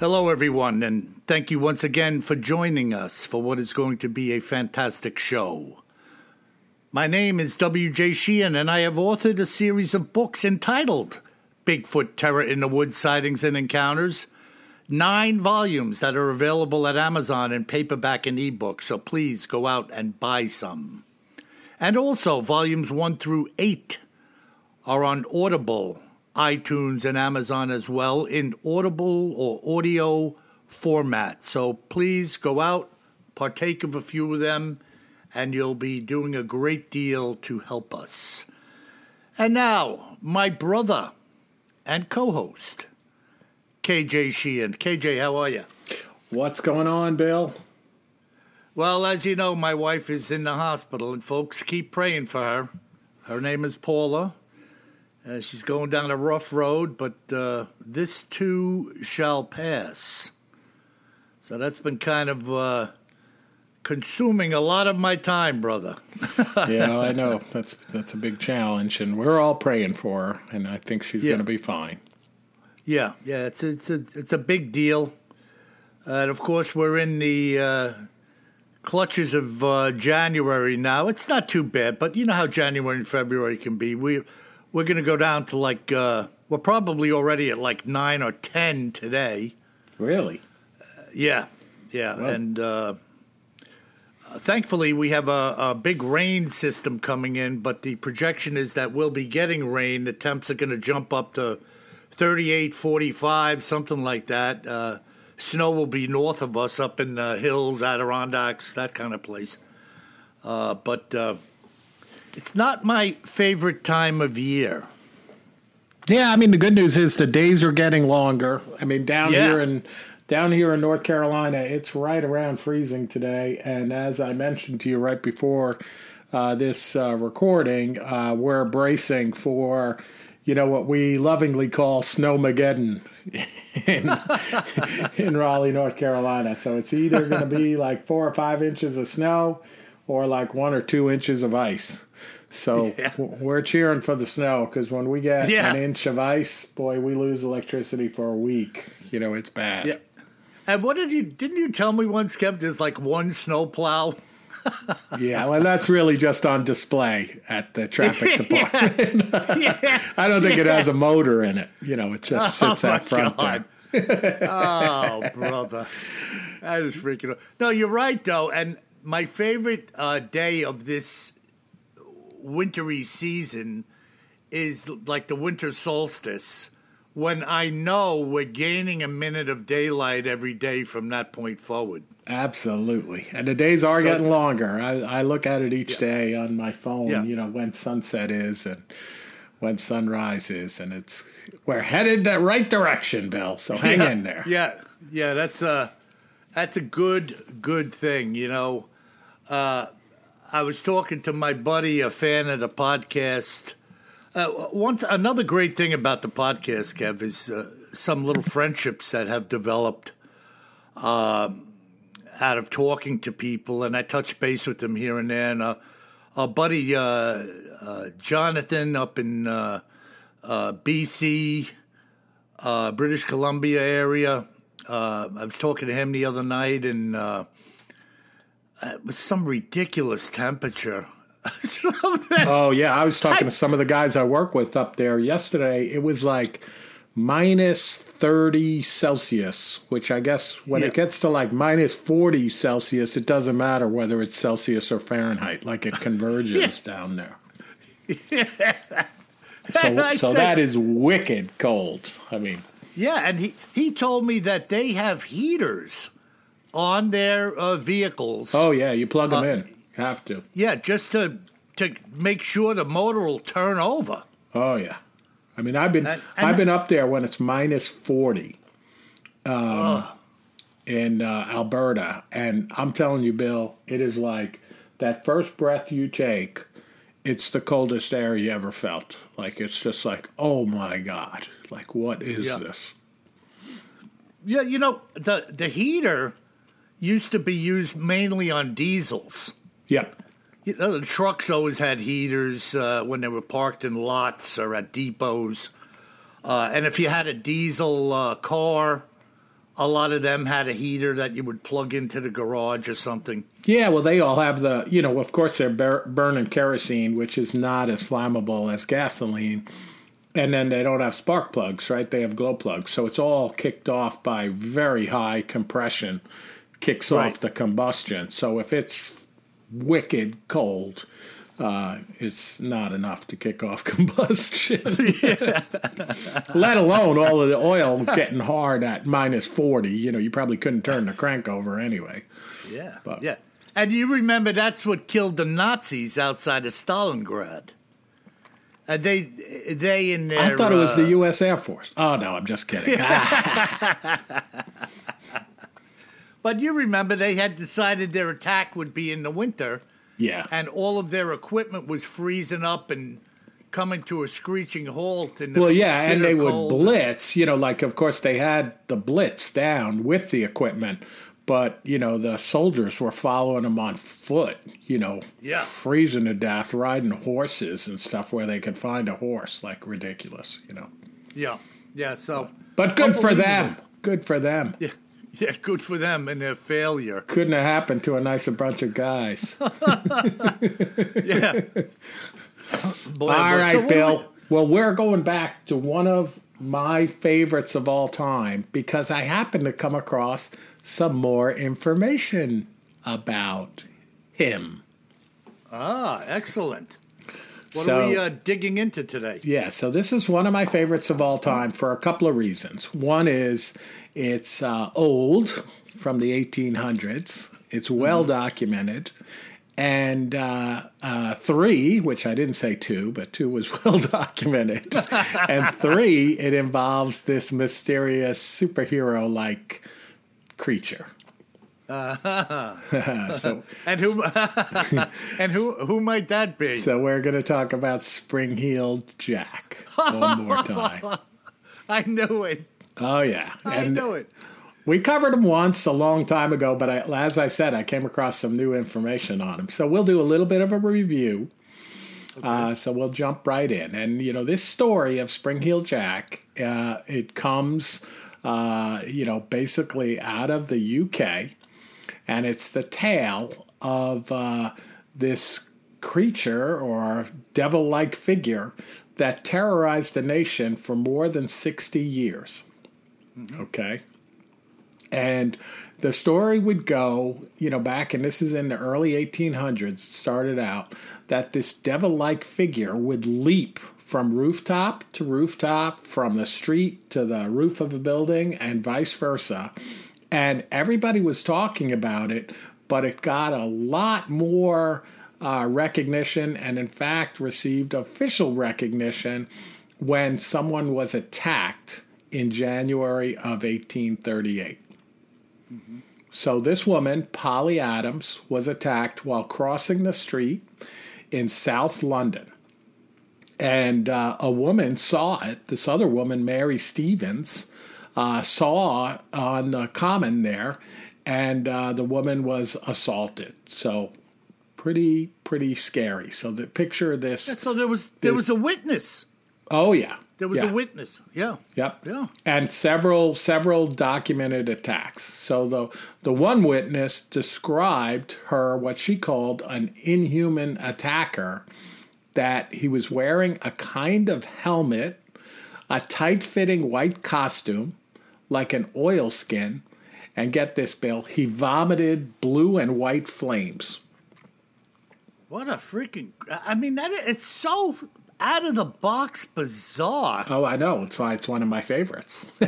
Hello, everyone, and thank you once again for joining us for what is going to be a fantastic show. My name is W.J. Sheehan, and I have authored a series of books entitled Bigfoot Terror in the Woods Sightings and Encounters. Nine volumes that are available at Amazon in paperback and ebook, so please go out and buy some. And also, volumes one through eight are on Audible, iTunes, and Amazon as well in audible or audio format. So please go out, partake of a few of them, and you'll be doing a great deal to help us. And now, my brother and co host, KJ Sheehan. KJ, how are you? What's going on, Bill? Well, as you know, my wife is in the hospital, and folks keep praying for her. Her name is Paula. Uh, she's going down a rough road, but uh, this too shall pass. So that's been kind of uh, consuming a lot of my time, brother. Yeah, I know that's that's a big challenge, and we're all praying for her, and I think she's Yeah. going to be fine. Yeah, yeah, it's a, it's a it's a big deal, uh, and of course we're in the uh, clutches of uh, January now. It's not too bad, but you know how January and February can be. We we're going to go down to like uh, we're probably already at like nine or ten today. Really? Yeah, yeah, Wow. and uh, uh, thankfully we have a, a big rain system coming in. But the projection is that we'll be getting rain. The temps are going to jump up to 38, 45, something like that. Uh, snow will be north of us, up in the hills, Adirondacks, that kind of place. Uh, but uh, it's not my favorite time of year. Yeah, I mean the good news is the days are getting longer. I mean down Yeah. here in down here in North Carolina, it's right around freezing today, and as I mentioned to you right before uh, this uh, recording, uh, we're bracing for you know what we lovingly call snowmageddon in, in Raleigh, North Carolina. So it's either going to be like four or five inches of snow, or like one or two inches of ice. So Yeah. we're cheering for the snow because when we get Yeah. an inch of ice, boy, we lose electricity for a week. You know, it's bad. Yeah. And what did you didn't you tell me once, Kev? There's like one snowplow. Yeah, well, that's really just on display at the traffic department. yeah. I don't think it has a motor in it. You know, it just sits Oh, out front God. there. oh, brother. That is freaking. No, you're right, though. And my favorite uh, day of this wintry season is like the winter solstice when I know we're gaining a minute of daylight every day from that point forward. Absolutely. And the days are So- getting longer. I, I look at it each day on my phone, Yeah. you know, when sunset is and when sunrise is. And it's, we're headed the right direction, Bill. So hang yeah, in there. Yeah, yeah, that's a that's a good good thing. You know, uh, I was talking to my buddy, a fan of the podcast. Uh, one another great thing about the podcast, Kev, is uh, some little friendships that have developed um, out of talking to people, and I touch base with them here and there. And uh, our buddy uh, uh, Jonathan up in uh, uh, BC, uh, British Columbia area. Uh, I was talking to him the other night, and uh, Uh, it was some ridiculous temperature. Oh, yeah. I was talking to some of the guys I work with up there yesterday. It was like minus 30 Celsius, which I guess when Yeah. it gets to like minus 40 Celsius, it doesn't matter whether it's Celsius or Fahrenheit, like it converges down there. So, so said- that is wicked cold. I mean, Yeah, and he, he told me that they have heaters on their uh, vehicles. oh yeah, you plug them Uh, in. Have to. Yeah, just to to make sure the motor will turn over. Oh yeah. I mean, I've been And- and- I've been up there when it's minus forty, um, in uh, Alberta, and I'm telling you, Bill, it is like that first breath you take. It's the coldest air you ever felt. Like it's just like, oh my god, like what is Yeah. this? Yeah, you know the the heater used to be used mainly on diesels. Yep. You know, the trucks always had heaters uh, when they were parked in lots or at depots. Uh, and if you had a diesel uh, car, a lot of them had a heater that you would plug into the garage or something. Yeah, well, they all have the, you know, of course they're bur- burning kerosene, which is not as flammable as gasoline. And then they don't have spark plugs, right? They have glow plugs. So it's all kicked off by very high compression, kicks Right. off the combustion. So if it's wicked cold, uh, it's not enough to kick off combustion. Let alone all of the oil getting hard at minus 40. You know, you probably couldn't turn the crank over anyway. Yeah, But- yeah. And you remember that's what killed the Nazis outside of Stalingrad. Uh, they, they in their. I thought it was uh, the U.S. Air Force. Oh no, I'm just kidding. But you remember they had decided their attack would be in the winter, yeah, and all of their equipment was freezing up and coming to a screeching halt. In the well, yeah, and they would blitz. You know, like of course they had the blitz down with the equipment, but you know the soldiers were following them on foot. You know, Yeah. freezing to death, riding horses and stuff where they could find a horse. Like ridiculous, you know. Yeah, yeah. So, But good oh, for them. Good for them. yeah, yeah. Good for them and their failure. Couldn't have happened to a nicer bunch of guys. Yeah. Boy, All so right, do Bill. Well, we're going back to one of my favorites of all time because I happened to come across some more information about him. Ah, excellent. What So- are we uh, digging into today? Yeah, so this is one of my favorites of all time for a couple of reasons. One is it's uh, old from the 1800s, it's well documented. And uh, uh, three, which I didn't say two, but two was well documented. and three, it involves this mysterious superhero like creature. so, And who and who who might that be? so we're going to talk about Spring Heeled Jack one more time. I knew it. Oh yeah, I and knew it. we covered him once a long time ago, but I, as I said, I came across some new information on him. So we'll do a little bit of a review. Uh, so we'll jump right in, and you know this story of Spring Heel Jack, uh, it comes, uh, you know, basically out of the UK, and it's the tale of uh, this creature or devil-like figure that terrorized the nation for more than sixty years. Okay. And the story would go, you know, back, and this is in the early 1800s, started out, that this devil like figure would leap from rooftop to rooftop, from the street to the roof of a building, and vice versa. And everybody was talking about it, but it got a lot more uh, recognition and, in fact, received official recognition when someone was attacked in January of 1838. So, this woman, Polly Adams, was attacked while crossing the street in South London. And uh, a woman saw it. This other woman, Mary Stevens, uh, saw on the common there, and uh, the woman was assaulted. So, pretty, pretty scary. So, the picture of this. So there was there was a witness. Oh, yeah. There was yeah. a witness. Yeah. Yep. Yeah. And several several documented attacks. So the the one witness described her what she called an inhuman attacker that he was wearing a kind of helmet a tight fitting white costume, like an oilskin, and get this, Bill, he vomited blue and white flames. What a freaking! I mean, that it's so out of the box bizarre. Oh, I know. It's why it's one of my favorites.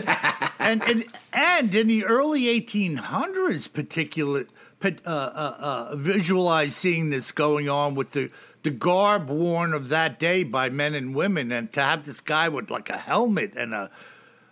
and, and and in the early 1800s, particular uh, uh, uh, visualize seeing this going on with the the garb worn of that day by men and women, and to have this guy with like a helmet and a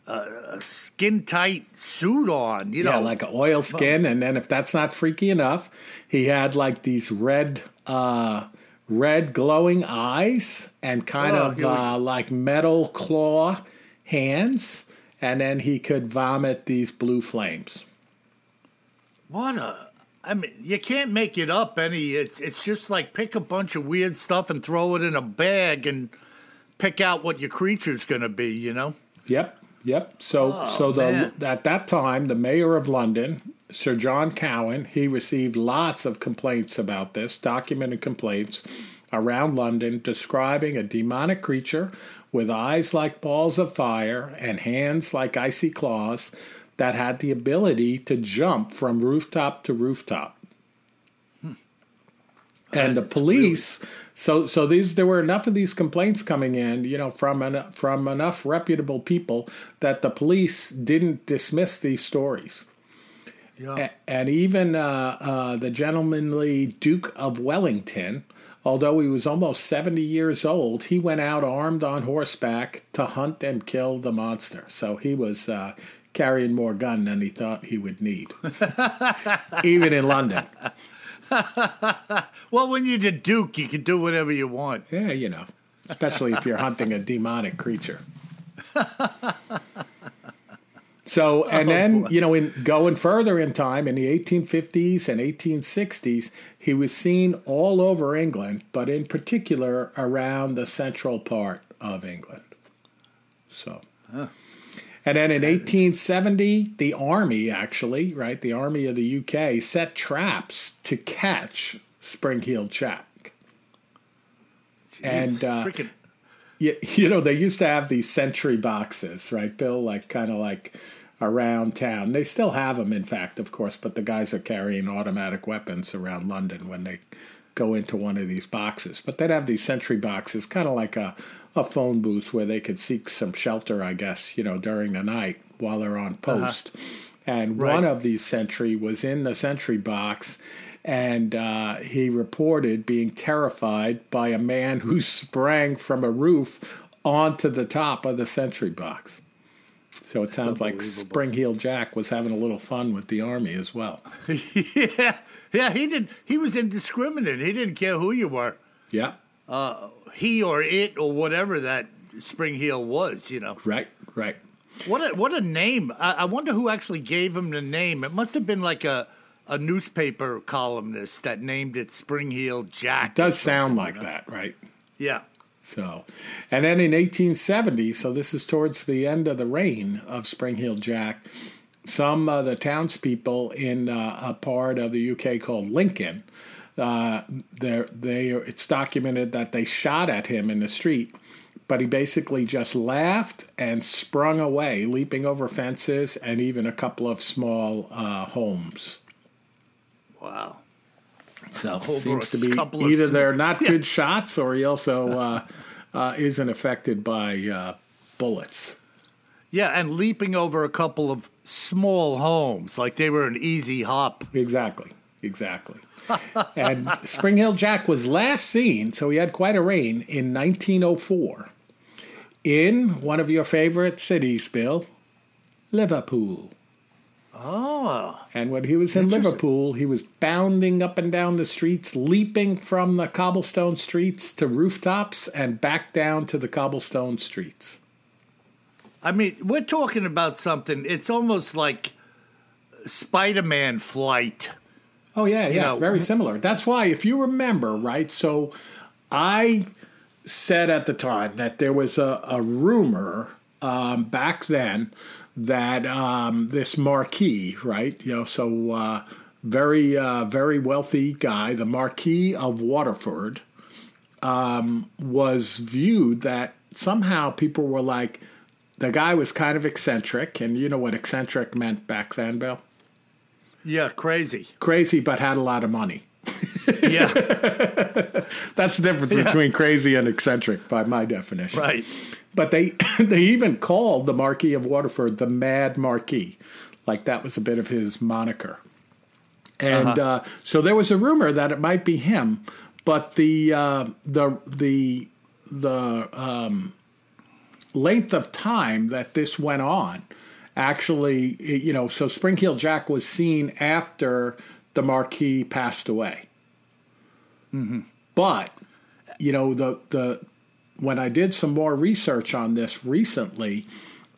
a skin tight suit on, you know, yeah, like an oil skin. And then if that's not freaky enough, he had like these red, uh, red glowing eyes and kind oh, of uh, like metal claw hands, and then he could vomit these blue flames. What a I mean, you can't make it up any. It's it's just like pick a bunch of weird stuff and throw it in a bag and pick out what your creature's going to be. You know. Yep. Yep. So oh, so the at that time the mayor of London, Sir John Cowan, he received lots of complaints about this, documented complaints around London describing a demonic creature with eyes like balls of fire and hands like icy claws that had the ability to jump from rooftop to rooftop. Hmm. And the police, so so these there were enough of these complaints coming in, you know, from from enough reputable people that the police didn't dismiss these stories. Yeah. A, and even uh, uh, the gentlemanly Duke of Wellington, although he was almost 70 years old, he went out armed on horseback to hunt and kill the monster. So he was uh, carrying more gun than he thought he would need, even in London. well, when you're the Duke, you can do whatever you want. Yeah, you know, especially if you're hunting a demonic creature. So, and oh, then, boy. you know, in going further in time, in the 1850s and 1860s, he was seen all over England, but in particular around the central part of England. So, huh. And then in 1870, the army actually, right, the army of the UK set traps to catch spring-heeled jack. Jeez, and uh, freaking. You, you know, they used to have these sentry boxes, right, Bill? Like kind of like around town. They still have them, in fact, of course, but the guys are carrying automatic weapons around London when they go into one of these boxes. But they'd have these sentry boxes, kind of like a a phone booth where they could seek some shelter, I guess, you know, during the night while they're on uh-huh. post. Uh-huh. And right. one of these sentry was in the sentry box, and uh, he reported being terrified by a man who sprang from a roof onto the top of the sentry box. So it sounds like Spring Heel Jack was having a little fun with the army as well. yeah, yeah, he did. He was indiscriminate. He didn't care who you were. Yeah. Uh, he or it or whatever that Spring Heel was, you know. Right, right. What a what a name! I, I, wonder who actually gave him the name. It must have been like a a newspaper columnist that named it Spring Heel Jack. It does sound like you know? that, right? Yeah. So, and then in 1870, so this is towards the end of the reign of Spring Heel Jack, some of the townspeople in uh, a part of the UK called Lincoln uh, they it's documented that they shot at him in the street, but he basically just laughed and sprung away, leaping over fences and even a couple of small uh, homes. Wow. So seems to be either they're not yeah. good shots or he also uh, uh, isn't affected by uh, bullets. Yeah, and leaping over a couple of small homes like they were an easy hop. Exactly. Exactly and Spring Heel Jack was last seen, so he had quite a reign, in 1904 in one of your favorite cities, Bill, Liverpool. Oh. And when he was in Liverpool, he was bounding up and down the streets, leaping from the cobblestone streets to rooftops and back down to the cobblestone streets. I mean, we're talking about something, it's almost like Spider Man flight Oh yeah, yeah, know, very similar. That's why, if you remember, right? So, I said at the time that there was a, a rumor um, back then that um, this Marquis, right? You know, so uh, very, uh, very wealthy guy, the Marquis of Waterford, um, was viewed that somehow people were like, the guy was kind of eccentric, and you know what eccentric meant back then, Bill? Yeah, crazy. Crazy, but had a lot of money. Yeah, That's the difference between crazy and eccentric, by my definition. right. But they they even called the Marquis of Waterford the Mad Marquis, like that was a bit of his moniker. And uh so there was a rumor that it might be him, but the uh, the the the um, length of time that this went on actually, you know, so Spring Heel Jack was seen after the Marquis passed away. But you know the the when I did some more research on this recently,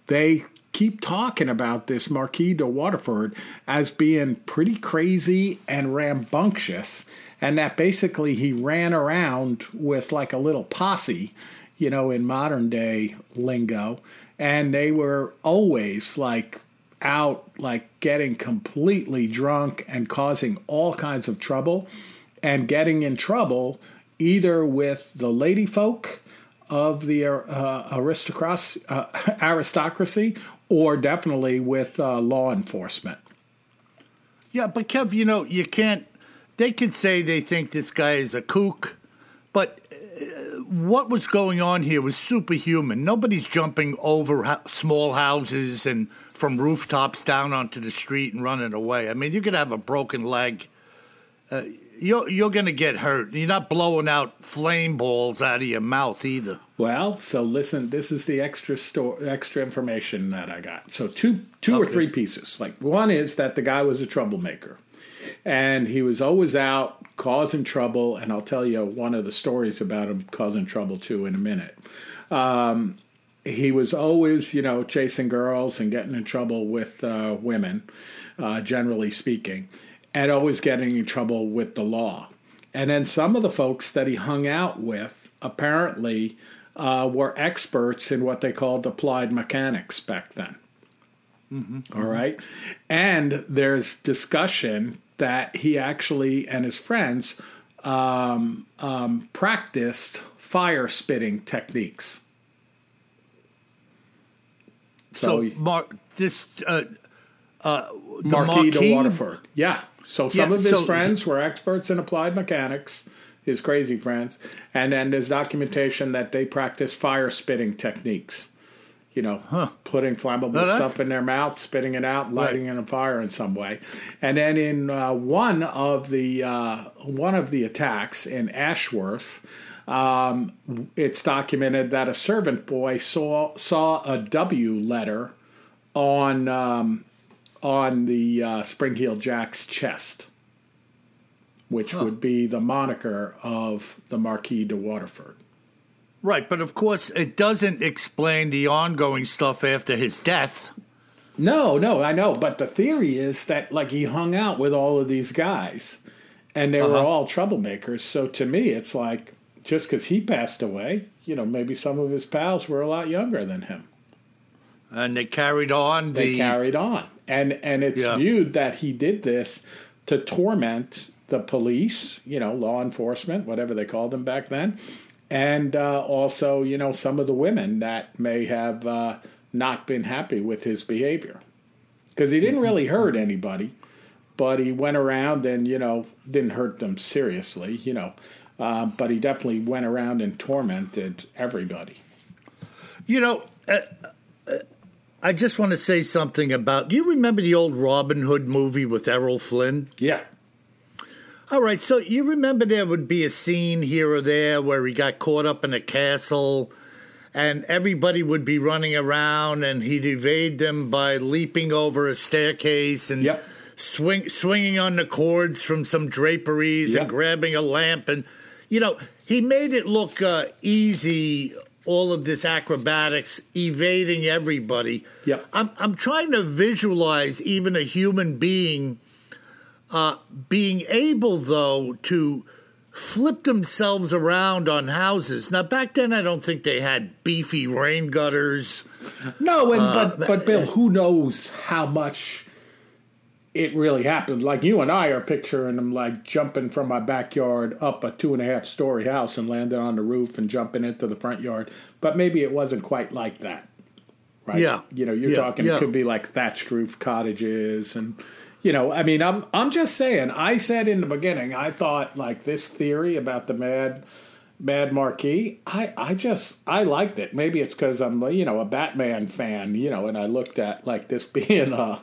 they keep talking about this Marquis de Waterford as being pretty crazy and rambunctious, and that basically he ran around with like a little posse, you know, in modern day lingo, and they were always like out like getting completely drunk and causing all kinds of trouble and getting in trouble either with the lady folk of the uh, aristocracy, uh, aristocracy or definitely with uh, law enforcement. Yeah, but Kev, you know, you can't. They could say they think this guy is a kook, but uh, what was going on here was superhuman. Nobody's jumping over ho- small houses and from rooftops down onto the street and running away. I mean, you could have a broken leg. Uh, you're you're going to get hurt. You're not blowing out flame balls out of your mouth either. Well, so listen, this is the extra sto- extra information that I got. So two two or three pieces. Like one is that the guy was a troublemaker. And he was always out causing trouble, and I'll tell you one of the stories about him causing trouble too in a minute. Um, he was always, you know, chasing girls and getting in trouble with uh, women, uh, generally speaking, and always getting in trouble with the law. And then some of the folks that he hung out with apparently uh, were experts in what they called applied mechanics back then. All right. And there's discussion that he actually and his friends um, um, practiced fire spitting techniques. So, So, Mar- this uh, uh, the Marquis de Waterford. Yeah. So some Yeah, of his so- friends were experts in applied mechanics, his crazy friends. And then there's documentation that they practice fire spitting techniques. You know, putting flammable No, stuff in their mouth, spitting it out, lighting it on fire in some way. And then in uh, one of the uh, one of the attacks in Ashworth, um, it's documented that a servant boy saw saw a W letter on um, on the uh, Spring Heel Jack's chest, which would be the moniker of the Marquis de Waterford. Right, but of course, it doesn't explain the ongoing stuff after his death. No, no, I know, but the theory is that like he hung out with all of these guys, and they were Uh-huh. all troublemakers. So to me, it's like just because he passed away, you know, maybe some of his pals were a lot younger than him. And they carried on they the. carried on and and it's Yeah. viewed that he did this to torment the police you know law enforcement whatever they called them back then. And uh, also you know some of the women that may have uh, not been happy with his behavior. Because he didn't really hurt anybody but he went around and you know didn't hurt them seriously you know. Uh, but he definitely went around and tormented everybody. You know, uh, I just want to say something about. Do you remember the old Robin Hood movie with Errol Flynn? yeah All right, so you remember there would be a scene here or there where he got caught up in a castle and everybody would be running around and he'd evade them by leaping over a staircase and Yep. swing, swinging on the cords from some draperies Yep. and grabbing a lamp. And, you know, he made it look uh, easy, all of this acrobatics, evading everybody. Yeah, I'm, I'm trying to visualize even a human being uh, being able, though, to flip themselves around on houses. Now, back then, I don't think they had beefy rain gutters. No, and Uh, but but Bill, who knows how much it really happened? Like you and I are picturing them like jumping from my backyard up a two and a half story house and landing on the roof and jumping into the front yard. But maybe it wasn't quite like that, right? Yeah. You know, you're Yeah, talking yeah. it could be like thatched roof cottages and you know, I mean, I'm I'm just saying. I said in the beginning, I thought like this theory about the mad Mad Marquis, I I just I liked it. Maybe it's because I'm you know a Batman fan, you know, and I looked at like this being a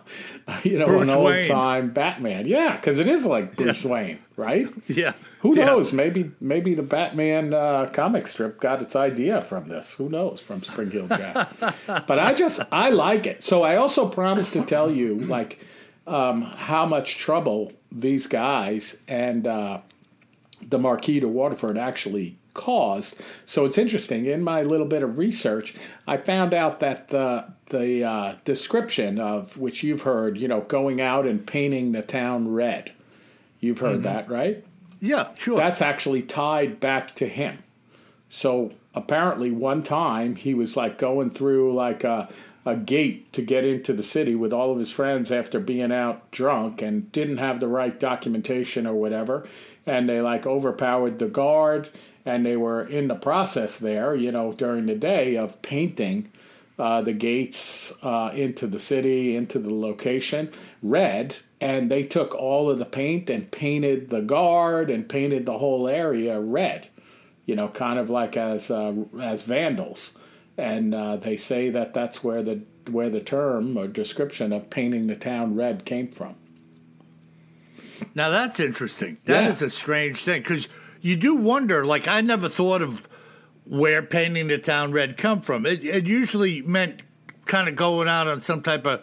you know Bruce an old time Batman. Yeah, because it is like Bruce Wayne, right? Yeah. Who Yeah. knows? Maybe maybe the Batman uh, comic strip got its idea from this. Who knows? From Spring Heel Jack. but I just I like it. So I also promised to tell you like um, how much trouble these guys and uh, the Marquis de Waterford actually caused. So it's interesting. In my little bit of research, I found out that the the uh, description of which you've heard, you know, going out and painting the town red. You've heard that, right? Yeah, sure. that's actually tied back to him. So apparently, one time he was like going through like a, a gate to get into the city with all of his friends after being out drunk and didn't have the right documentation or whatever. And they like overpowered the guard and they were in the process there, you know, during the day of painting uh, the gates uh, into the city, into the location, red, and they took all of the paint and painted the guard and painted the whole area red, you know, kind of like as uh, as vandals. And uh, they say that that's where the where the term or description of painting the town red came from. Now that's interesting. That is Yeah. a strange thing because you do wonder. Like I never thought of where painting the town red come from. It, it usually meant kind of going out on some type of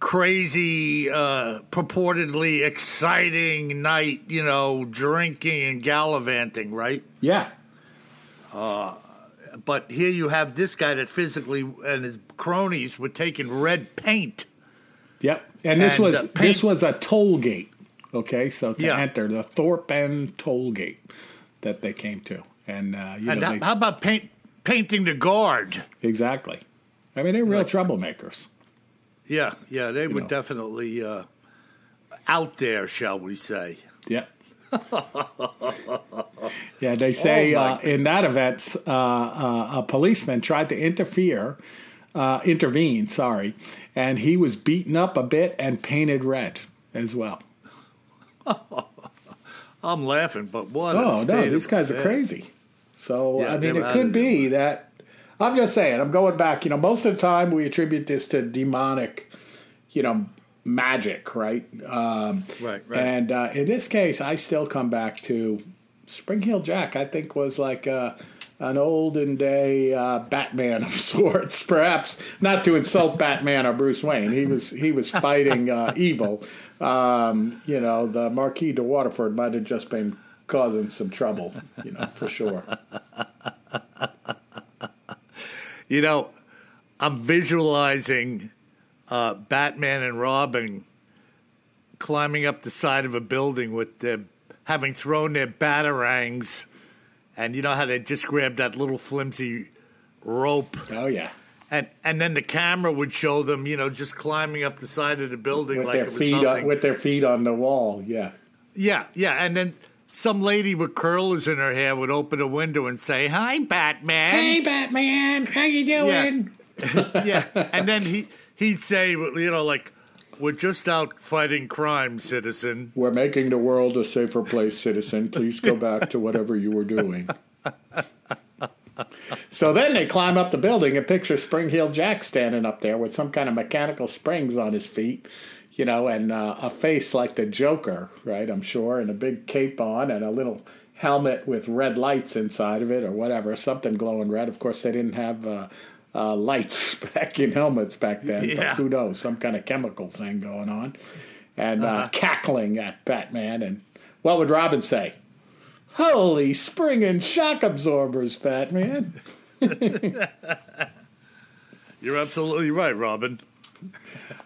crazy, uh, purportedly exciting night. You know, drinking and gallivanting, right? Yeah, But here you have this guy that physically and his cronies were taking red paint. Yep. And this And, was uh, this was a toll gate. Okay, so to Yeah. enter the Thorpe End toll gate that they came to, and uh, you And know how, they, how about paint painting the guard? exactly. I mean, they're real troublemakers. Yeah, yeah, they were know. definitely uh, out there, shall we say? Yeah. yeah, they say Oh, uh, in that event, uh, uh, a policeman tried to interfere, uh, intervene, sorry, and he was beaten up a bit and painted red as well. I'm laughing, but what? Oh no, these guys are crazy. So Yeah, I mean, it could be that. I'm just saying. I'm going back. You know, most of the time we attribute this to demonic, you know, magic, right? Um, Right, right. And uh, in this case, I still come back to Spring Heel Jack. I think was like uh, an olden day uh, Batman of sorts. Perhaps not to insult Batman or Bruce Wayne. He was he was fighting uh, evil. Um, you know, the Marquis de Waterford might have just been causing some trouble. You know, for sure. You know, I'm visualizing uh, Batman and Robin climbing up the side of a building with their having thrown their batarangs, and you know how they just grabbed that little flimsy rope, Oh yeah. And and then the camera would show them, you know, just climbing up the side of the building With like their it was feet nothing. on, with their feet on the wall. Yeah. Yeah, yeah, and then some lady with curlers in her hair would open a window and say, "Hi, Batman." Hey, Batman, how you doing? yeah, and then he he'd say, you know, like, "We're just out fighting crime, citizen." We're making the world a safer place, citizen. Please go back to whatever you were doing. So then they climb up the building and picture Spring Heel Jack standing up there with some kind of mechanical springs on his feet, you know, and uh, a face like the Joker, right? I'm sure, and a big cape on and a little helmet with red lights inside of it or whatever, something glowing red. Of course, they didn't have uh, uh, lights back in helmets back then, but Yeah. who knows? Some kind of chemical thing going on. And uh, cackling at Batman. And what would Robin say? Holy spring and shock absorbers, Batman. You're absolutely right, Robin.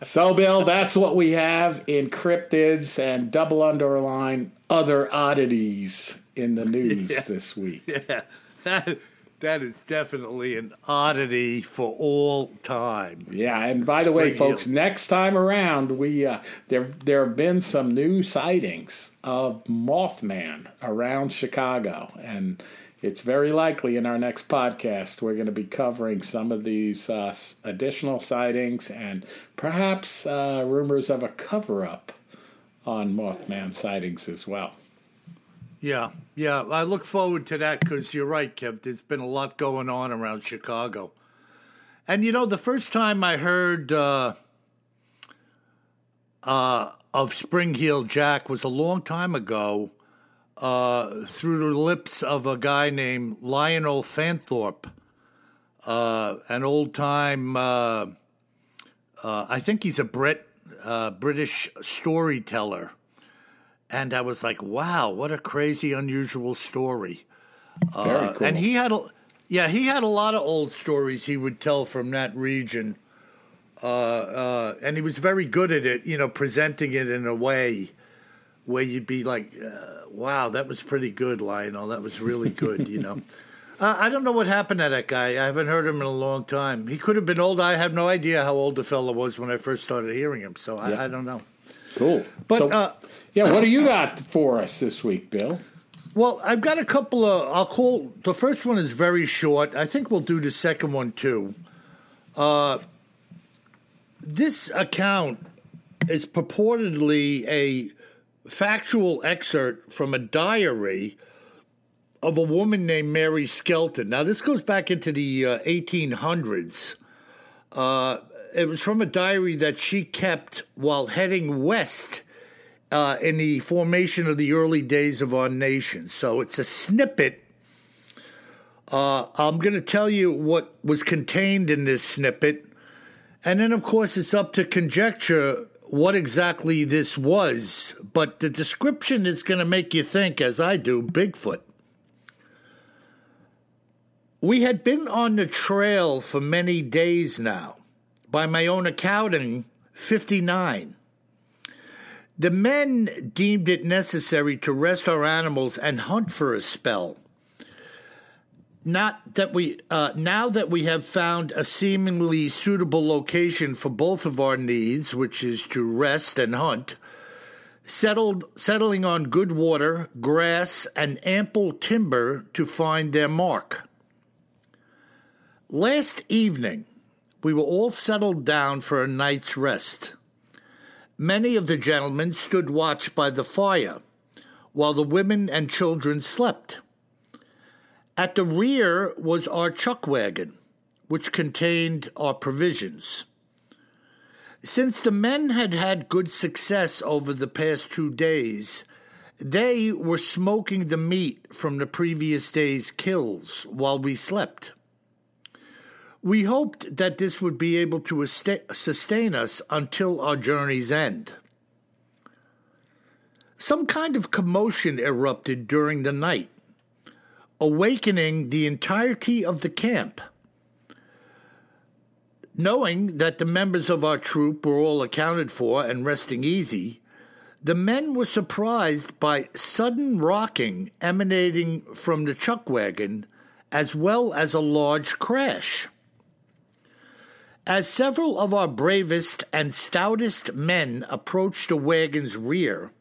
So, Bill, that's what we have in cryptids and double underline other oddities in the news this week. Yeah, that is definitely an oddity for all time. Yeah, and by the way, folks, next time around, we uh, there there have been some new sightings of Mothman around Chicago, and it's very likely in our next podcast we're going to be covering some of these uh, additional sightings and perhaps uh, rumors of a cover up on Mothman sightings as well. Yeah, yeah. I look forward to that because you're right, Kev. There's been a lot going on around Chicago. And you know, the first time I heard uh, uh, of Spring Heel Jack was a long time ago uh, through the lips of a guy named Lionel Fanthorpe, uh, an old time, uh, uh, I think he's a Brit, British storyteller. And I was like, wow, what a crazy, unusual story. Very cool. And he had a, yeah, he had a lot of old stories he would tell from that region. and he was very good at it, you know, presenting it in a way where you'd be like, uh, "Wow, that was pretty good, Lionel. That was really good." you know, uh, I don't know what happened to that guy. I haven't heard him in a long time. He could have been old. I have no idea how old the fellow was when I first started hearing him. So I, I don't know. Cool. But So- uh, yeah, what do you got for us this week, Bill? well, I've got a couple of. I'll call the first one is very short. I think we'll do the second one too. Uh, this account is purportedly a factual excerpt from a diary of a woman named Mary Skelton. Now, this goes back into the uh, 1800s. Uh, it was from a diary that she kept while heading west uh, in the formation of the early days of our nation. So it's a snippet. Uh, I'm going to tell you what was contained in this snippet. And then, of course, it's up to conjecture what exactly this was. But the description is going to make you think, as I do, Bigfoot. We had been on the trail for many days now. By my own accounting, 59. The men deemed it necessary to rest our animals and hunt for a spell. Not that we, uh, now that we have found a seemingly suitable location for both of our needs, which is to rest and hunt, settled, settling on good water, grass, and ample timber to find their mark. Last evening, we were all settled down for a night's rest. Many of the gentlemen stood watch by the fire, while the women and children slept. At the rear was our chuck wagon, which contained our provisions. Since the men had had good success over the past two days, they were smoking the meat from the previous day's kills while we slept. We hoped that this would be able to sustain us until our journey's end. Some kind of commotion erupted during the night, awakening the entirety of the camp. Knowing that the members of our troop were all accounted for and resting easy, the men were surprised by sudden rocking emanating from the chuck wagon, as well as a large crash. As several of our bravest and stoutest men approached the wagon's rear,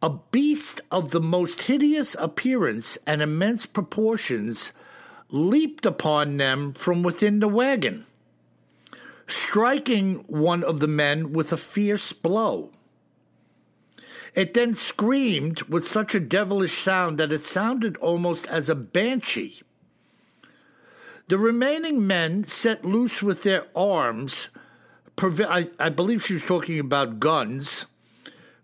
a beast of the most hideous appearance and immense proportions leaped upon them from within the wagon, striking one of the men with a fierce blow. It then screamed with such a devilish sound that it sounded almost as a banshee. The remaining men set loose with their arms, I, I believe she was talking about guns,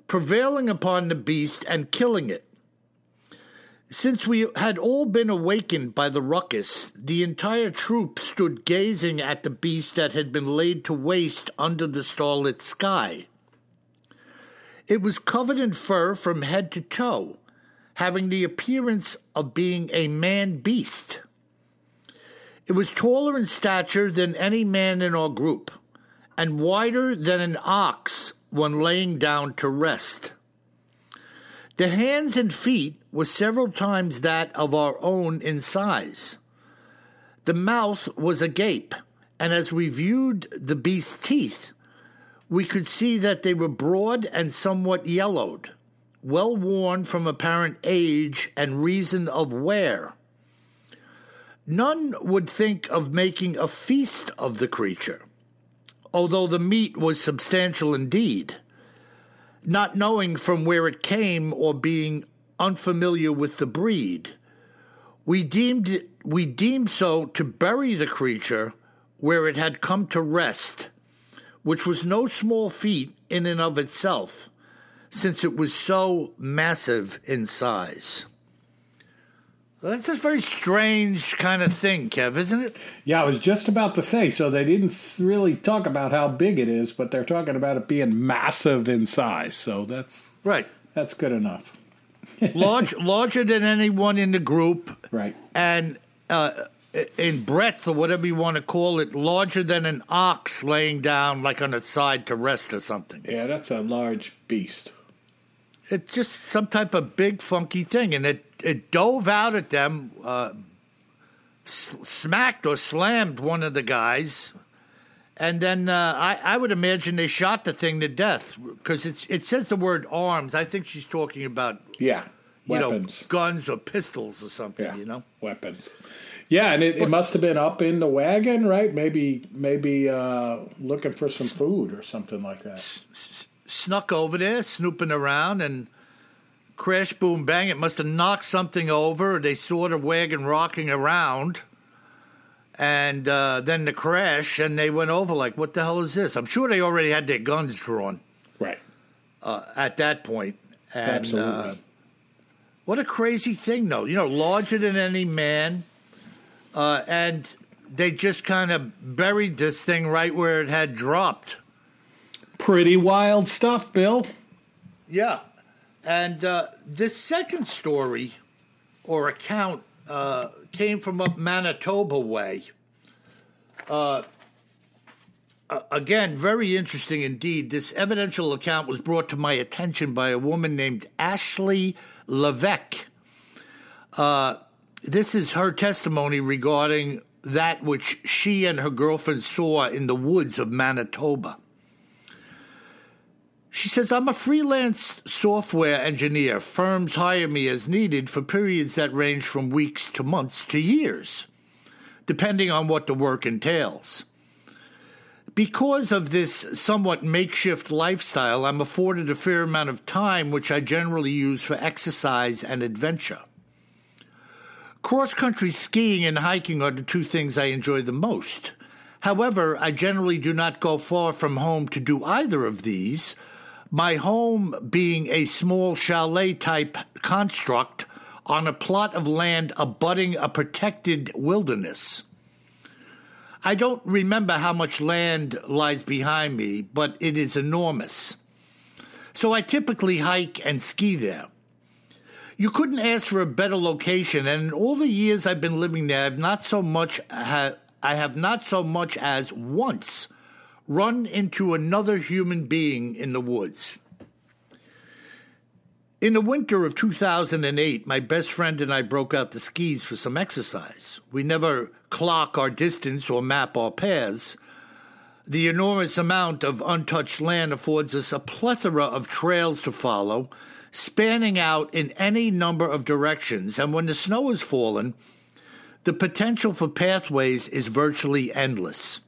prevailing upon the beast and killing it. Since we had all been awakened by the ruckus, the entire troop stood gazing at the beast that had been laid to waste under the starlit sky. It was covered in fur from head to toe, having the appearance of being a man beast. It was taller in stature than any man in our group, and wider than an ox when laying down to rest. The hands and feet were several times that of our own in size. The mouth was agape, and as we viewed the beast's teeth, we could see that they were broad and somewhat yellowed, well worn from apparent age and reason of wear. None would think of making a feast of the creature, although the meat was substantial indeed, not knowing from where it came or being unfamiliar with the breed. We deemed, we deemed so to bury the creature where it had come to rest, which was no small feat in and of itself, since it was so massive in size. That's a very strange kind of thing, Kev, isn't it? Yeah, I was just about to say. So they didn't really talk about how big it is, but they're talking about it being massive in size. So that's Right. that's good enough. Large, larger than anyone in the group, Right. and uh, in breadth or whatever you want to call it, larger than an ox laying down like on its side to rest or something. Yeah, that's a large beast. It's just some type of big funky thing, and it it dove out at them, uh, s- smacked or slammed one of the guys, and then uh, I I would imagine they shot the thing to death because it's it says the word arms. I think she's talking about Yeah. you Weapons. know guns or pistols or something. yeah. You know. Weapons. Yeah, and it, it must have been up in the wagon, right? Maybe maybe uh, looking for some food or something like that. snuck over there, snooping around, and crash, boom, bang. It must have knocked something over. They saw the wagon rocking around, and uh, then the crash, and they went over like, "What the hell is this?" I'm sure they already had their guns drawn Right. uh, at that point. And, Absolutely. Uh, what a crazy thing, though. You know, larger than any man, uh, and they just kind of buried this thing right where it had dropped. Pretty wild stuff, Bill. Yeah. And uh, this second story or account uh, came from up Manitoba way. Uh, again, very interesting indeed. This evidential account was brought to my attention by a woman named Ashley Levesque. Uh, this is her testimony regarding that which she and her girlfriend saw in the woods of Manitoba. She says, I'm a freelance software engineer. Firms hire me as needed for periods that range from weeks to months to years, depending on what the work entails. Because of this somewhat makeshift lifestyle, I'm afforded a fair amount of time, which I generally use for exercise and adventure. Cross country skiing and hiking are the two things I enjoy the most. However, I generally do not go far from home to do either of these, my home being a small chalet type construct on a plot of land abutting a protected wilderness. I don't remember how much land lies behind me, but it is enormous. So I typically hike and ski there. You couldn't ask for a better location, and in all the years I've been living there, I've not so much ha- I have not so much as once run into another human being in the woods. In the winter of 2008, my best friend and I broke out the skis for some exercise. We never clock our distance or map our paths. The enormous amount of untouched land affords us a plethora of trails to follow, spanning out in any number of directions, and when the snow has fallen, the potential for pathways is virtually endless.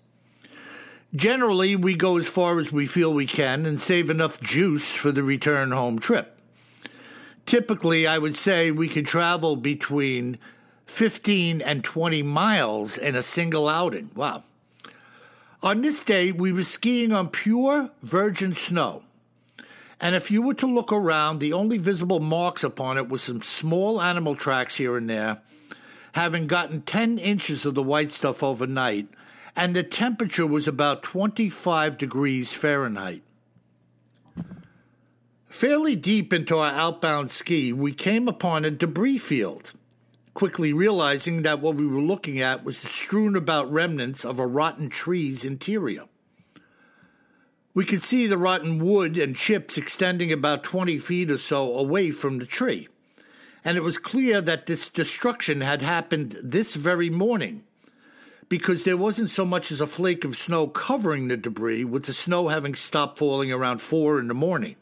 Generally, we go as far as we feel we can and save enough juice for the return home trip. Typically, I would say we could travel between 15 and 20 miles in a single outing. Wow. On this day, we were skiing on pure virgin snow. And if you were to look around, the only visible marks upon it was some small animal tracks here and there, having gotten 10 inches of the white stuff overnight, and the temperature was about 25 degrees Fahrenheit. Fairly deep into our outbound ski, we came upon a debris field, quickly realizing that what we were looking at was the strewn about remnants of a rotten tree's interior. We could see the rotten wood and chips extending about 20 feet or so away from the tree, and it was clear that this destruction had happened this very morning because there wasn't so much as a flake of snow covering the debris, with the snow having stopped falling around four in the morning.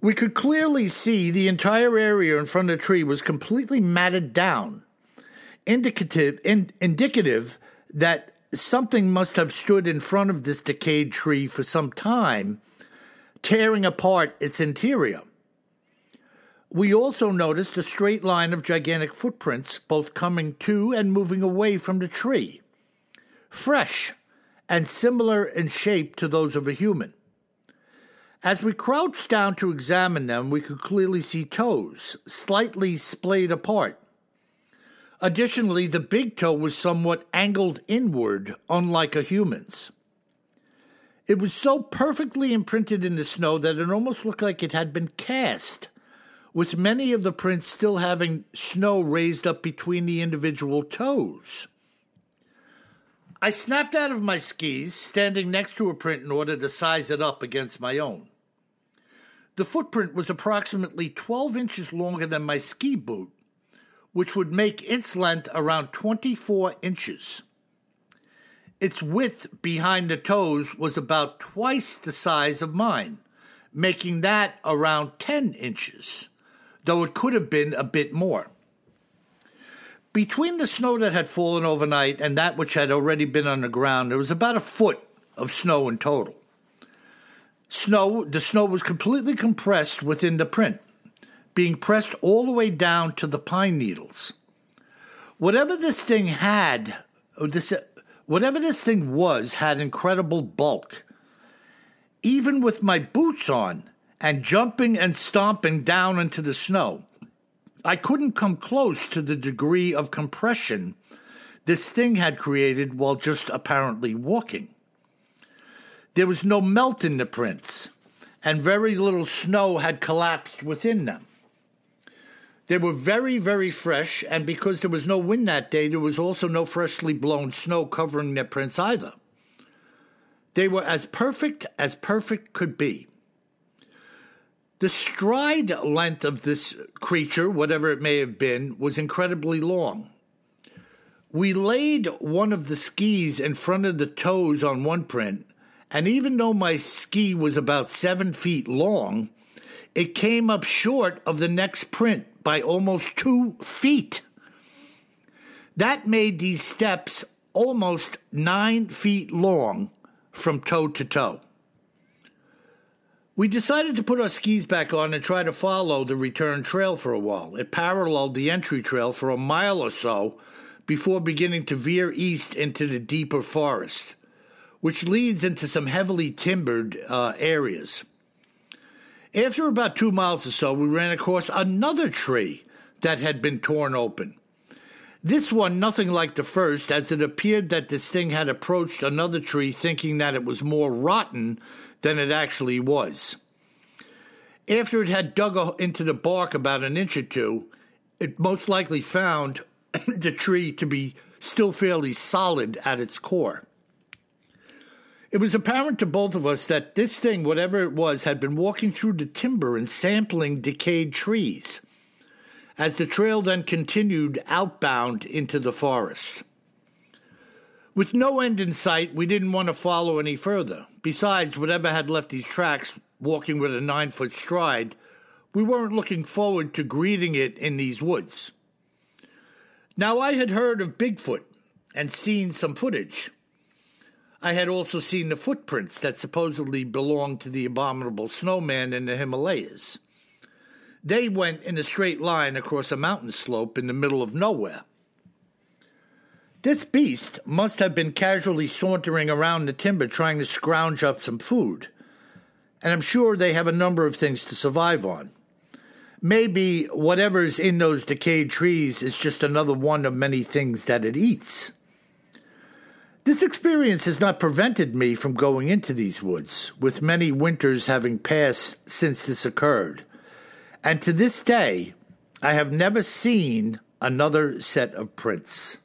We could clearly see the entire area in front of the tree was completely matted down, indicative in, indicative that something must have stood in front of this decayed tree for some time, tearing apart its interior. We also noticed a straight line of gigantic footprints, both coming to and moving away from the tree, fresh and similar in shape to those of a human. As we crouched down to examine them, we could clearly see toes, slightly splayed apart. Additionally, the big toe was somewhat angled inward, unlike a human's. It was so perfectly imprinted in the snow that it almost looked like it had been cast, with many of the prints still having snow raised up between the individual toes. I snapped out of my skis, standing next to a print in order to size it up against my own. The footprint was approximately 12 inches longer than my ski boot, which would make its length around 24 inches. Its width behind the toes was about twice the size of mine, making that around 10 inches, though it could have been a bit more. Between the snow that had fallen overnight and that which had already been on the ground, there was about a foot of snow in total. Snow, the snow was completely compressed within the print, being pressed all the way down to the pine needles. Whatever this thing had, this, whatever this thing was, had incredible bulk. Even with my boots on and jumping and stomping down into the snow, I couldn't come close to the degree of compression this thing had created while just apparently walking. There was no melt in the prints, and very little snow had collapsed within them. They were very, very fresh, and because there was no wind that day, there was also no freshly blown snow covering their prints either. They were as perfect as perfect could be. The stride length of this creature, whatever it may have been, was incredibly long. We laid one of the skis in front of the toes on one print and even though my ski was about seven feet long, it came up short of the next print by almost two feet. That made these steps almost nine feet long from toe to toe. We decided to put our skis back on and try to follow the return trail for a while. It paralleled the entry trail for a mile or so before beginning to veer east into the deeper forest which leads into some heavily timbered uh, areas. After about two miles or so, we ran across another tree that had been torn open. This one, nothing like the first, as it appeared that this thing had approached another tree thinking that it was more rotten than it actually was. After it had dug into the bark about an inch or two, it most likely found the tree to be still fairly solid at its core. It was apparent to both of us that this thing, whatever it was, had been walking through the timber and sampling decayed trees. As the trail then continued outbound into the forest. With no end in sight, we didn't want to follow any further. Besides, whatever had left these tracks, walking with a nine foot stride, we weren't looking forward to greeting it in these woods. Now, I had heard of Bigfoot and seen some footage. I had also seen the footprints that supposedly belonged to the abominable snowman in the Himalayas. They went in a straight line across a mountain slope in the middle of nowhere. This beast must have been casually sauntering around the timber trying to scrounge up some food, and I'm sure they have a number of things to survive on. Maybe whatever's in those decayed trees is just another one of many things that it eats. This experience has not prevented me from going into these woods, with many winters having passed since this occurred. And to this day, I have never seen another set of prints.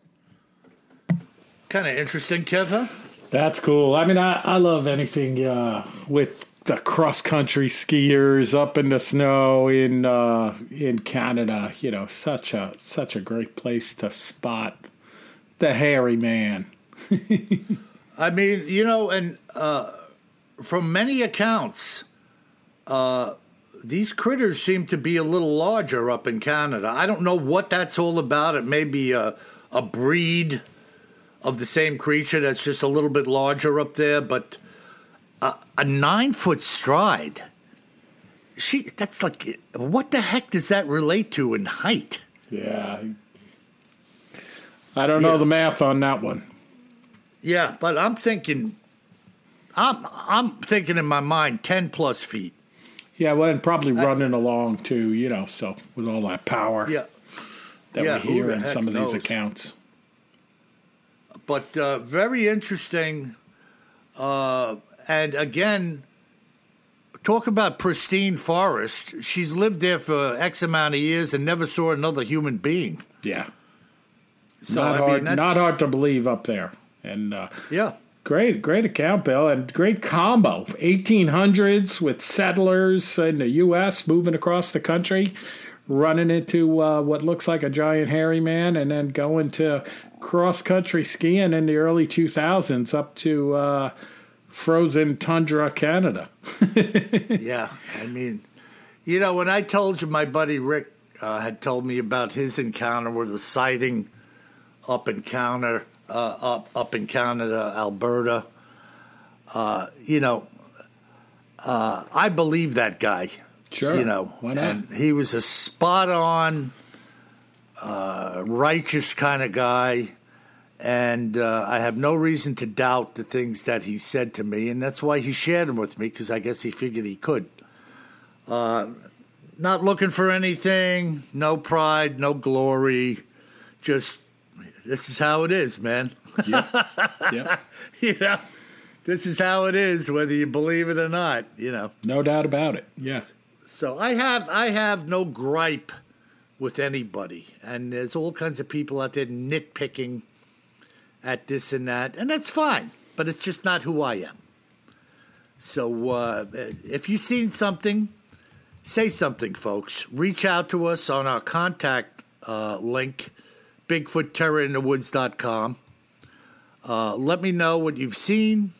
Kind of interesting, Kev, huh? That's cool. I mean, I, I love anything uh, with the cross country skiers up in the snow in uh, in Canada. You know, such a such a great place to spot the hairy man. I mean, you know, and uh, from many accounts, uh, these critters seem to be a little larger up in Canada. I don't know what that's all about. It may be a, a breed of the same creature that's just a little bit larger up there, but a, a nine foot stride. She that's like what the heck does that relate to in height? Yeah. I don't know Yeah. the math on that one. Yeah, but I'm thinking I'm I'm thinking in my mind ten plus feet. Yeah, well, and probably running along too, you know, so with all that power Yeah. that yeah, we hear in some of knows? these accounts. But uh, very interesting. Uh, and again, talk about pristine forest. She's lived there for X amount of years and never saw another human being. Yeah. So not I hard mean, not hard to believe up there. And uh, Yeah, great great account, Bill, and great combo. 1800s with settlers in the US moving across the country, running into uh, what looks like a giant hairy man and then going to cross country skiing in the early 2000s up to uh, frozen tundra Canada. yeah. I mean, you know, when I told you my buddy Rick uh, had told me about his encounter with the sighting up in Canada, uh, up up in Canada, Alberta. Uh, you know, uh, I believe that guy. Sure. you know, why not? and he was a spot on, uh, righteous kind of guy. And uh, I have no reason to doubt the things that he said to me, and that's why he shared them with me because I guess he figured he could. Uh, not looking for anything, no pride, no glory, just this is how it is, man. yeah. you know, this is how it is, whether you believe it or not. You know. No doubt about it. Yeah. So I have I have no gripe with anybody, and there's all kinds of people out there nitpicking at this and that, and that's fine. But it's just not who I am. So uh, if you've seen something, say something, folks. Reach out to us on our contact uh, link, BigfootTerrorInTheWoods.com. Uh, let me know what you've seen.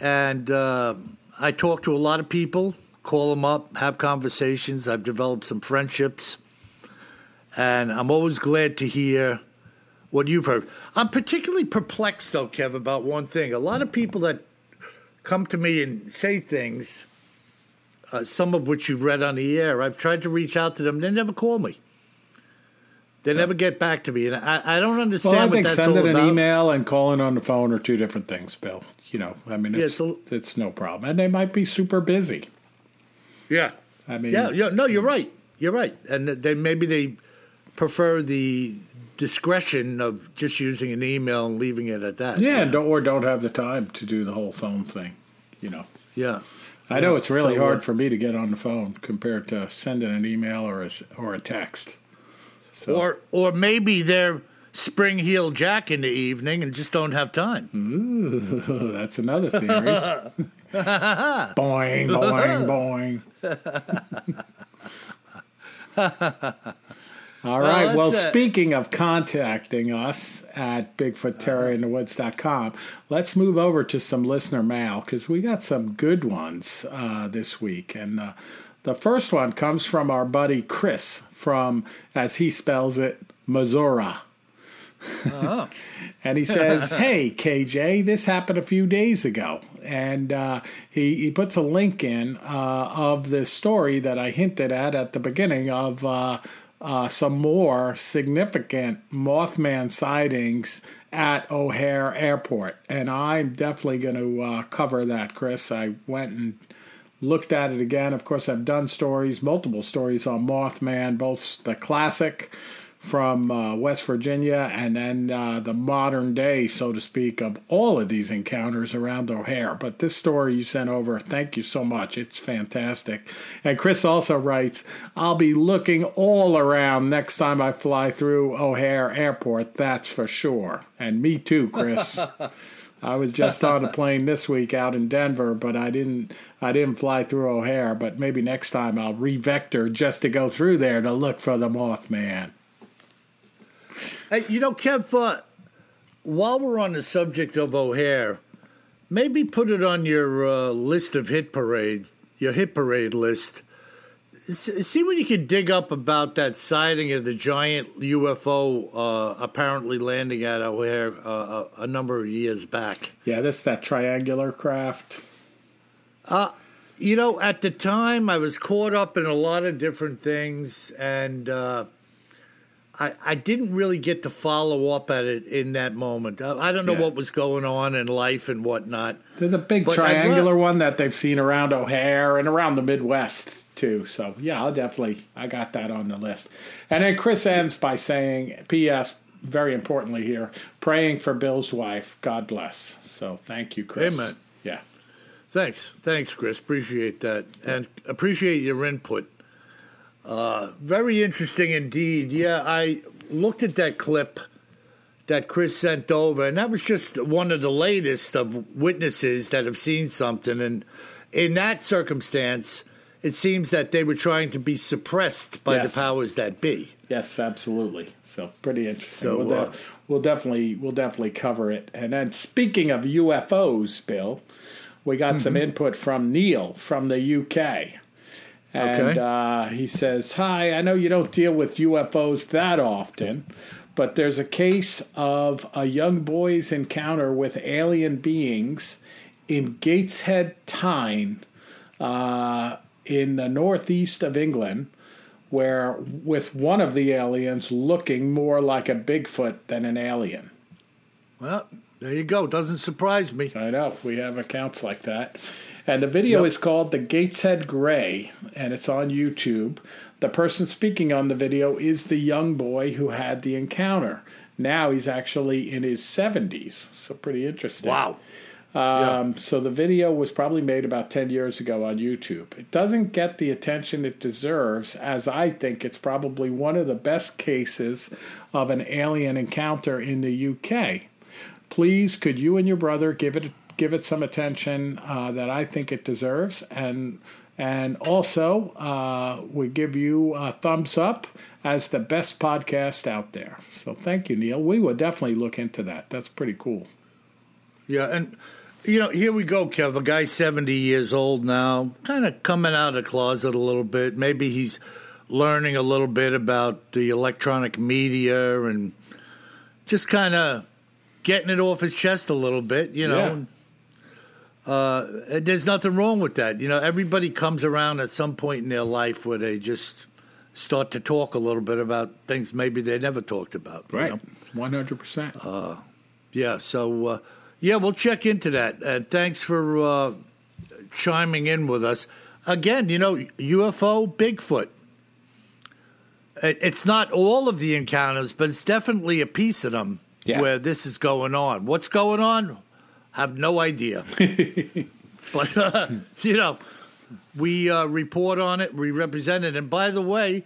And uh, I talk to a lot of people, call them up, have conversations. I've developed some friendships. And I'm always glad to hear what you've heard. I'm particularly perplexed, though, Kev, about one thing. A lot of people that come to me and say things, uh, some of which you've read on the air, I've tried to reach out to them. They never call me. They never get back to me, and I, I don't understand Well, I what think sending an email and calling on the phone are two different things, Bill. You know, I mean, Yeah, it's, so- it's no problem. And they might be super busy. Yeah, I mean, yeah, yeah. No, you're right. You're right, and they maybe they prefer the discretion of just using an email and leaving it at that. Yeah, and don't, or don't have the time to do the whole phone thing. You know, yeah. I know it's really so, hard uh, for me to get on the phone compared to sending an email or a, or a text. So, Or or maybe they're Spring Heel Jack in the evening and just don't have time. Ooh, that's another theory. boing, boing, boing. All right. Well, it. speaking of contacting us at BigfootTerrorInTheWoods.com, let's move over to some listener mail because we got some good ones uh, this week. And uh, the first one comes from our buddy Chris from, as he spells it, Missouri. And he says, Hey, KJ, this happened a few days ago. And uh, he, he puts a link in uh, of this story that I hinted at at the beginning of uh, uh, some more significant Mothman sightings at O'Hare Airport. And I'm definitely going to uh, cover that, Chris. I went and looked at it again. Of course, I've done stories, multiple stories on Mothman, both the classic from uh, West Virginia and then uh, the modern day, so to speak, of all of these encounters around O'Hare. But this story you sent over, thank you so much. It's fantastic. And Chris also writes, I'll be looking all around next time I fly through O'Hare Airport, that's for sure. And me too, Chris. I was just on a plane this week out in Denver, but I didn't I didn't fly through O'Hare, but maybe next time I'll revector just to go through there to look for the Mothman. Hey, you know, Kev, uh, while we're on the subject of O'Hare, maybe put it on your uh, list of hit parades, your hit parade list, see what you can dig up about that sighting of the giant UFO uh, apparently landing at O'Hare uh, a, a number of years back. Yeah, that's that triangular craft. Uh, you know, at the time, I was caught up in a lot of different things, and uh, I, I didn't really get to follow up at it in that moment. I, I don't know Yeah. what was going on in life and whatnot. There's a big triangular one that they've seen around O'Hare and around the Midwest too. So yeah, I'll definitely I got that on the list. And then Chris ends by saying, "P.S. Very importantly here, praying for Bill's wife. God bless." So thank you, Chris. Amen. Yeah. Thanks, thanks, Chris. Appreciate that, and appreciate your input. Uh, very interesting indeed. Yeah, I looked at that clip that Chris sent over, and that was just one of the latest of witnesses that have seen something. And in that circumstance, it seems that they were trying to be suppressed by Yes. the powers that be. Yes, absolutely. So pretty interesting. So, we'll, uh, we'll definitely we'll definitely cover it. And then speaking of UFOs, Bill, we got some Mm-hmm. input from Neil from the UK. And Okay. uh, he says, Hi, I know you don't deal with UFOs that often, but there's a case of a young boy's encounter with alien beings in Gateshead Tyne uh, in the northeast of England, where with one of the aliens looking more like a Bigfoot than an alien. Well, there you go. Doesn't surprise me. I know we have accounts like that. And the video Yep. is called The Gateshead Gray, and it's on YouTube. The person speaking on the video is the young boy who had the encounter. Now he's actually in his 70s, so pretty interesting. Wow. Um, So the video was probably made about 10 years ago on YouTube. It doesn't get the attention it deserves, as I think it's probably one of the best cases of an alien encounter in the UK. Please, could you and your brother give it give it some attention uh, that I think it deserves, and and also uh, we give you a thumbs up as the best podcast out there. So thank you, Neil. We would definitely look into that. That's pretty cool. Yeah, and you know, here we go, Kev. A guy seventy years old now, kind of coming out of the closet a little bit. Maybe he's learning a little bit about the electronic media and just kind of getting it off his chest a little bit. You know, uh, there's nothing wrong with that. You know, everybody comes around at some point in their life where they just start to talk a little bit about things maybe they never talked about. you know? One hundred percent. Yeah, so uh, yeah, we'll check into that. And thanks for uh, chiming in with us again. You know, UFO, Bigfoot. It's not all of the encounters, but it's definitely a piece of them Yeah. where this is going on. What's going on? Have no idea. but uh, you know, we uh, report on it. We represent it. And by the way,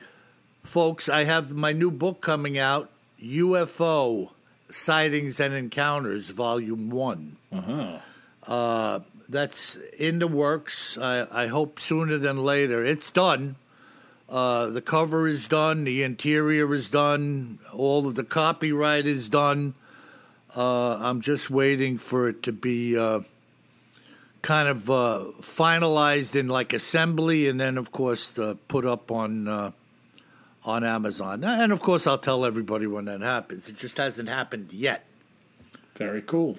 folks, I have my new book coming out, UFO Sightings and Encounters, Volume One. Uh huh. that's in the works. I, I hope sooner than later. It's done. Uh, the cover is done. The interior is done. All of the copyright is done. Uh, I'm just waiting for it to be uh, kind of uh, finalized in like assembly, and then of course uh, put up on uh, on Amazon. And of course, I'll tell everybody when that happens. It just hasn't happened yet. Very cool.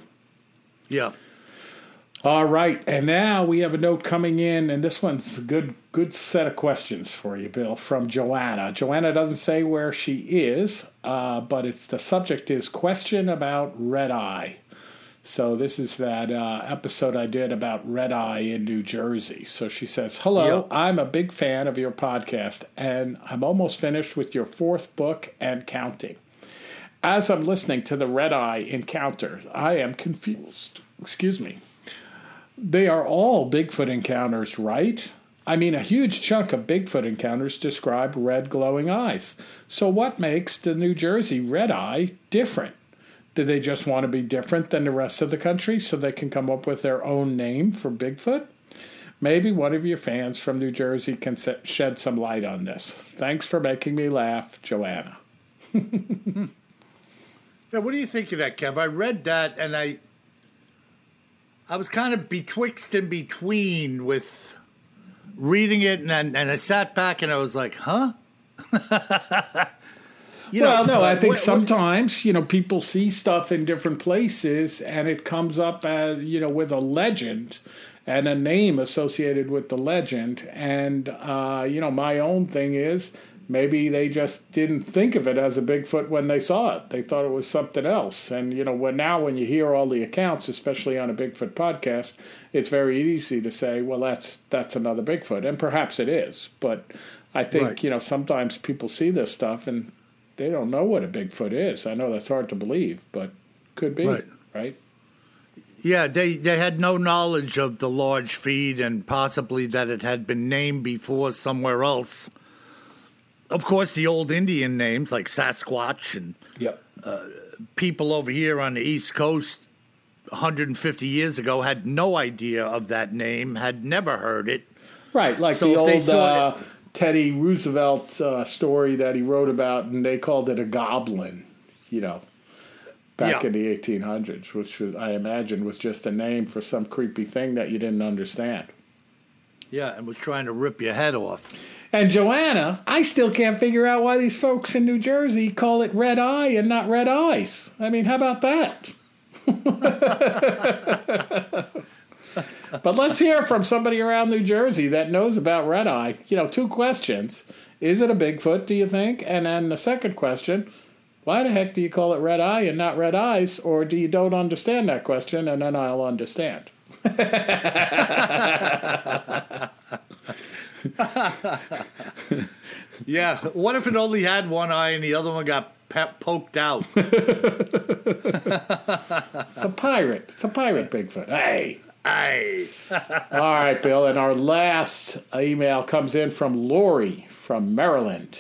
Yeah. All right, and now we have a note coming in, and this one's a good, good set of questions for you, Bill, from Joanna. Joanna doesn't say where she is, uh, but it's the subject is question about red eye. So this is that uh, episode I did about red eye in New Jersey. So she says, "Hello, Yeah. I'm a big fan of your podcast, and I'm almost finished with your fourth book and counting." As I'm listening to the red eye encounter, I am confused. Excuse me. They are all Bigfoot encounters, right? I mean, a huge chunk of Bigfoot encounters describe red glowing eyes. So, what makes the New Jersey red eye different? Do they just want to be different than the rest of the country so they can come up with their own name for Bigfoot? Maybe one of your fans from New Jersey can se- shed some light on this. Thanks for making me laugh, Joanna. Yeah, what do you think of that, Kev? I read that and I I was kind of betwixt and between with reading it, and and I sat back and I was like, huh. you well, know, no, I think what, sometimes you know people see stuff in different places, and it comes up as you know with a legend and a name associated with the legend. And uh, you know, my own thing is maybe they just didn't think of it as a Bigfoot when they saw it. They thought it was something else. And you know, when now when you hear all the accounts, especially on a Bigfoot podcast, it's very easy to say, well, that's that's another Bigfoot, and perhaps it is. But I think right. you know sometimes people see this stuff and they don't know what a Bigfoot is. I know that's hard to believe, but could be right. right? Yeah, they, they had no knowledge of the large feet and possibly that it had been named before somewhere else of course, the old Indian names like Sasquatch and yep. uh, people over here on the East Coast 150 years ago had no idea of that name, had never heard it. Right, like so the old uh, Teddy Roosevelt uh, story that he wrote about, and they called it a goblin, you know, back yeah. in the 1800s, which was, I imagine was just a name for some creepy thing that you didn't understand. Yeah, and was trying to rip your head off. And Joanna, I still can't figure out why these folks in New Jersey call it red eye and not red eyes. I mean, how about that? but let's hear from somebody around New Jersey that knows about red eye. You know, two questions. Is it a Bigfoot, do you think? And then the second question, why the heck do you call it red eye and not red eyes? Or do you don't understand that question? And then I'll understand. yeah. What if it only had one eye and the other one got pe- poked out? it's a pirate. It's a pirate Bigfoot. Hey. Hey. All right, Bill. And our last email comes in from Lori from Maryland.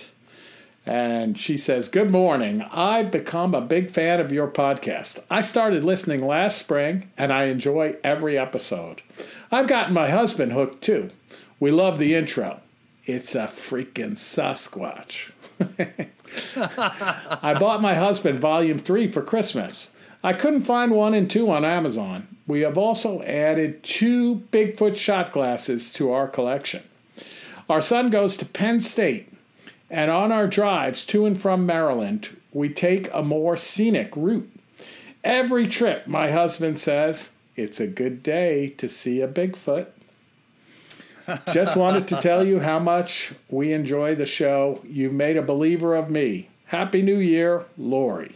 And she says, Good morning. I've become a big fan of your podcast. I started listening last spring and I enjoy every episode. I've gotten my husband hooked too. We love the intro. It's a freaking Sasquatch. I bought my husband volume three for Christmas. I couldn't find one and two on Amazon. We have also added two Bigfoot shot glasses to our collection. Our son goes to Penn State, and on our drives to and from Maryland, we take a more scenic route. Every trip, my husband says, it's a good day to see a Bigfoot. Just wanted to tell you how much we enjoy the show. You've made a believer of me. Happy New Year, Lori.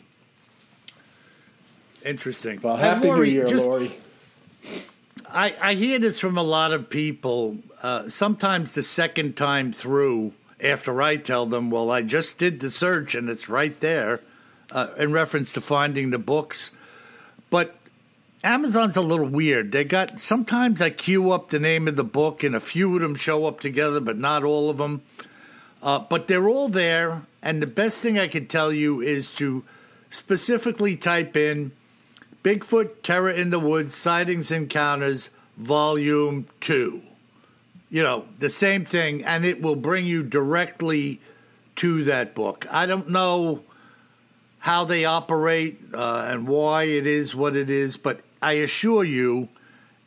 Interesting. Well, Happy Lori, New Year, just, Lori. I, I hear this from a lot of people. Uh, sometimes the second time through, after I tell them, well, I just did the search and it's right there, uh, in reference to finding the books. But Amazon's a little weird. They got sometimes I queue up the name of the book, and a few of them show up together, but not all of them. Uh, but they're all there, and the best thing I can tell you is to specifically type in Bigfoot Terror in the Woods Sightings Encounters Volume 2. You know, the same thing, and it will bring you directly to that book. I don't know how they operate uh, and why it is what it is, but I assure you,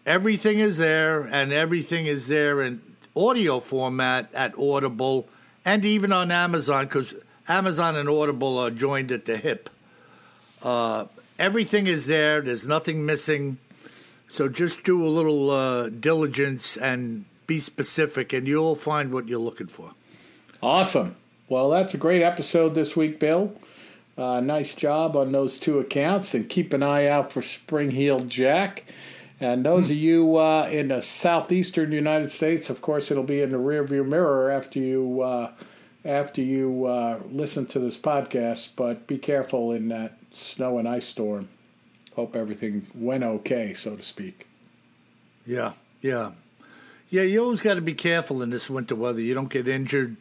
everything is there, and everything is there in audio format at Audible and even on Amazon because Amazon and Audible are joined at the hip. Uh, everything is there. There's nothing missing. So just do a little uh, diligence and be specific, and you'll find what you're looking for. Awesome. Well, that's a great episode this week, Bill. Uh, nice job on those two accounts, and keep an eye out for Spring Heeled Jack. And those of you uh, in the southeastern United States, of course, it'll be in the rearview mirror after you uh, after you uh, listen to this podcast. But be careful in that snow and ice storm. Hope everything went okay, so to speak. Yeah, yeah, yeah. You always got to be careful in this winter weather. You don't get injured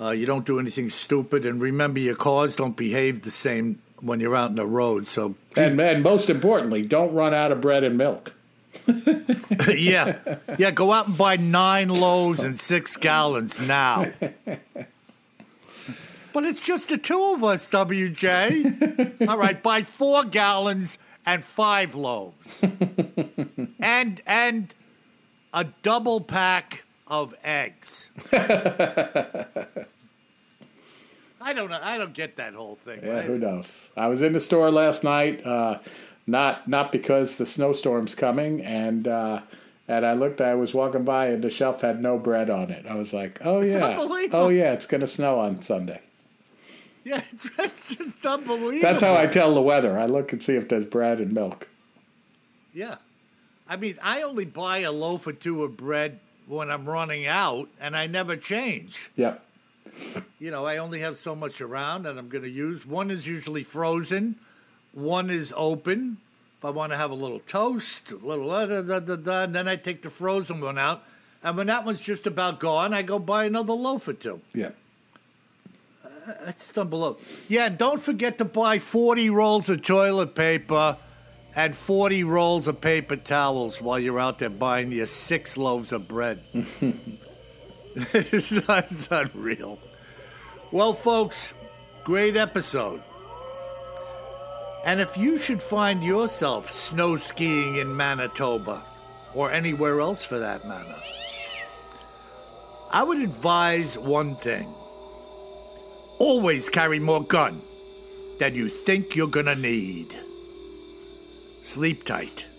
uh, you don't do anything stupid, and remember, your cars don't behave the same when you're out in the road. So, and, and most importantly, don't run out of bread and milk. yeah, yeah. Go out and buy nine loaves and six gallons now. but it's just the two of us, WJ. All right, buy four gallons and five loaves, and and a double pack of eggs. I don't know. I don't get that whole thing. Yeah, right? who knows? I was in the store last night, uh, not not because the snowstorm's coming, and uh, and I looked. I was walking by, and the shelf had no bread on it. I was like, oh yeah, oh yeah, it's gonna snow on Sunday. Yeah, it's, it's just unbelievable. That's how I tell the weather. I look and see if there's bread and milk. Yeah. I mean, I only buy a loaf or two of bread when I'm running out, and I never change. Yep. You know, I only have so much around that I'm going to use. One is usually frozen, one is open. If I want to have a little toast, a little da da da da, and then I take the frozen one out. And when that one's just about gone, I go buy another loaf or two. Yeah. Just don't below. Yeah, don't forget to buy 40 rolls of toilet paper and 40 rolls of paper towels while you're out there buying your six loaves of bread. it's unreal. Well, folks, great episode. And if you should find yourself snow skiing in Manitoba, or anywhere else for that matter, I would advise one thing always carry more gun than you think you're gonna need. Sleep tight.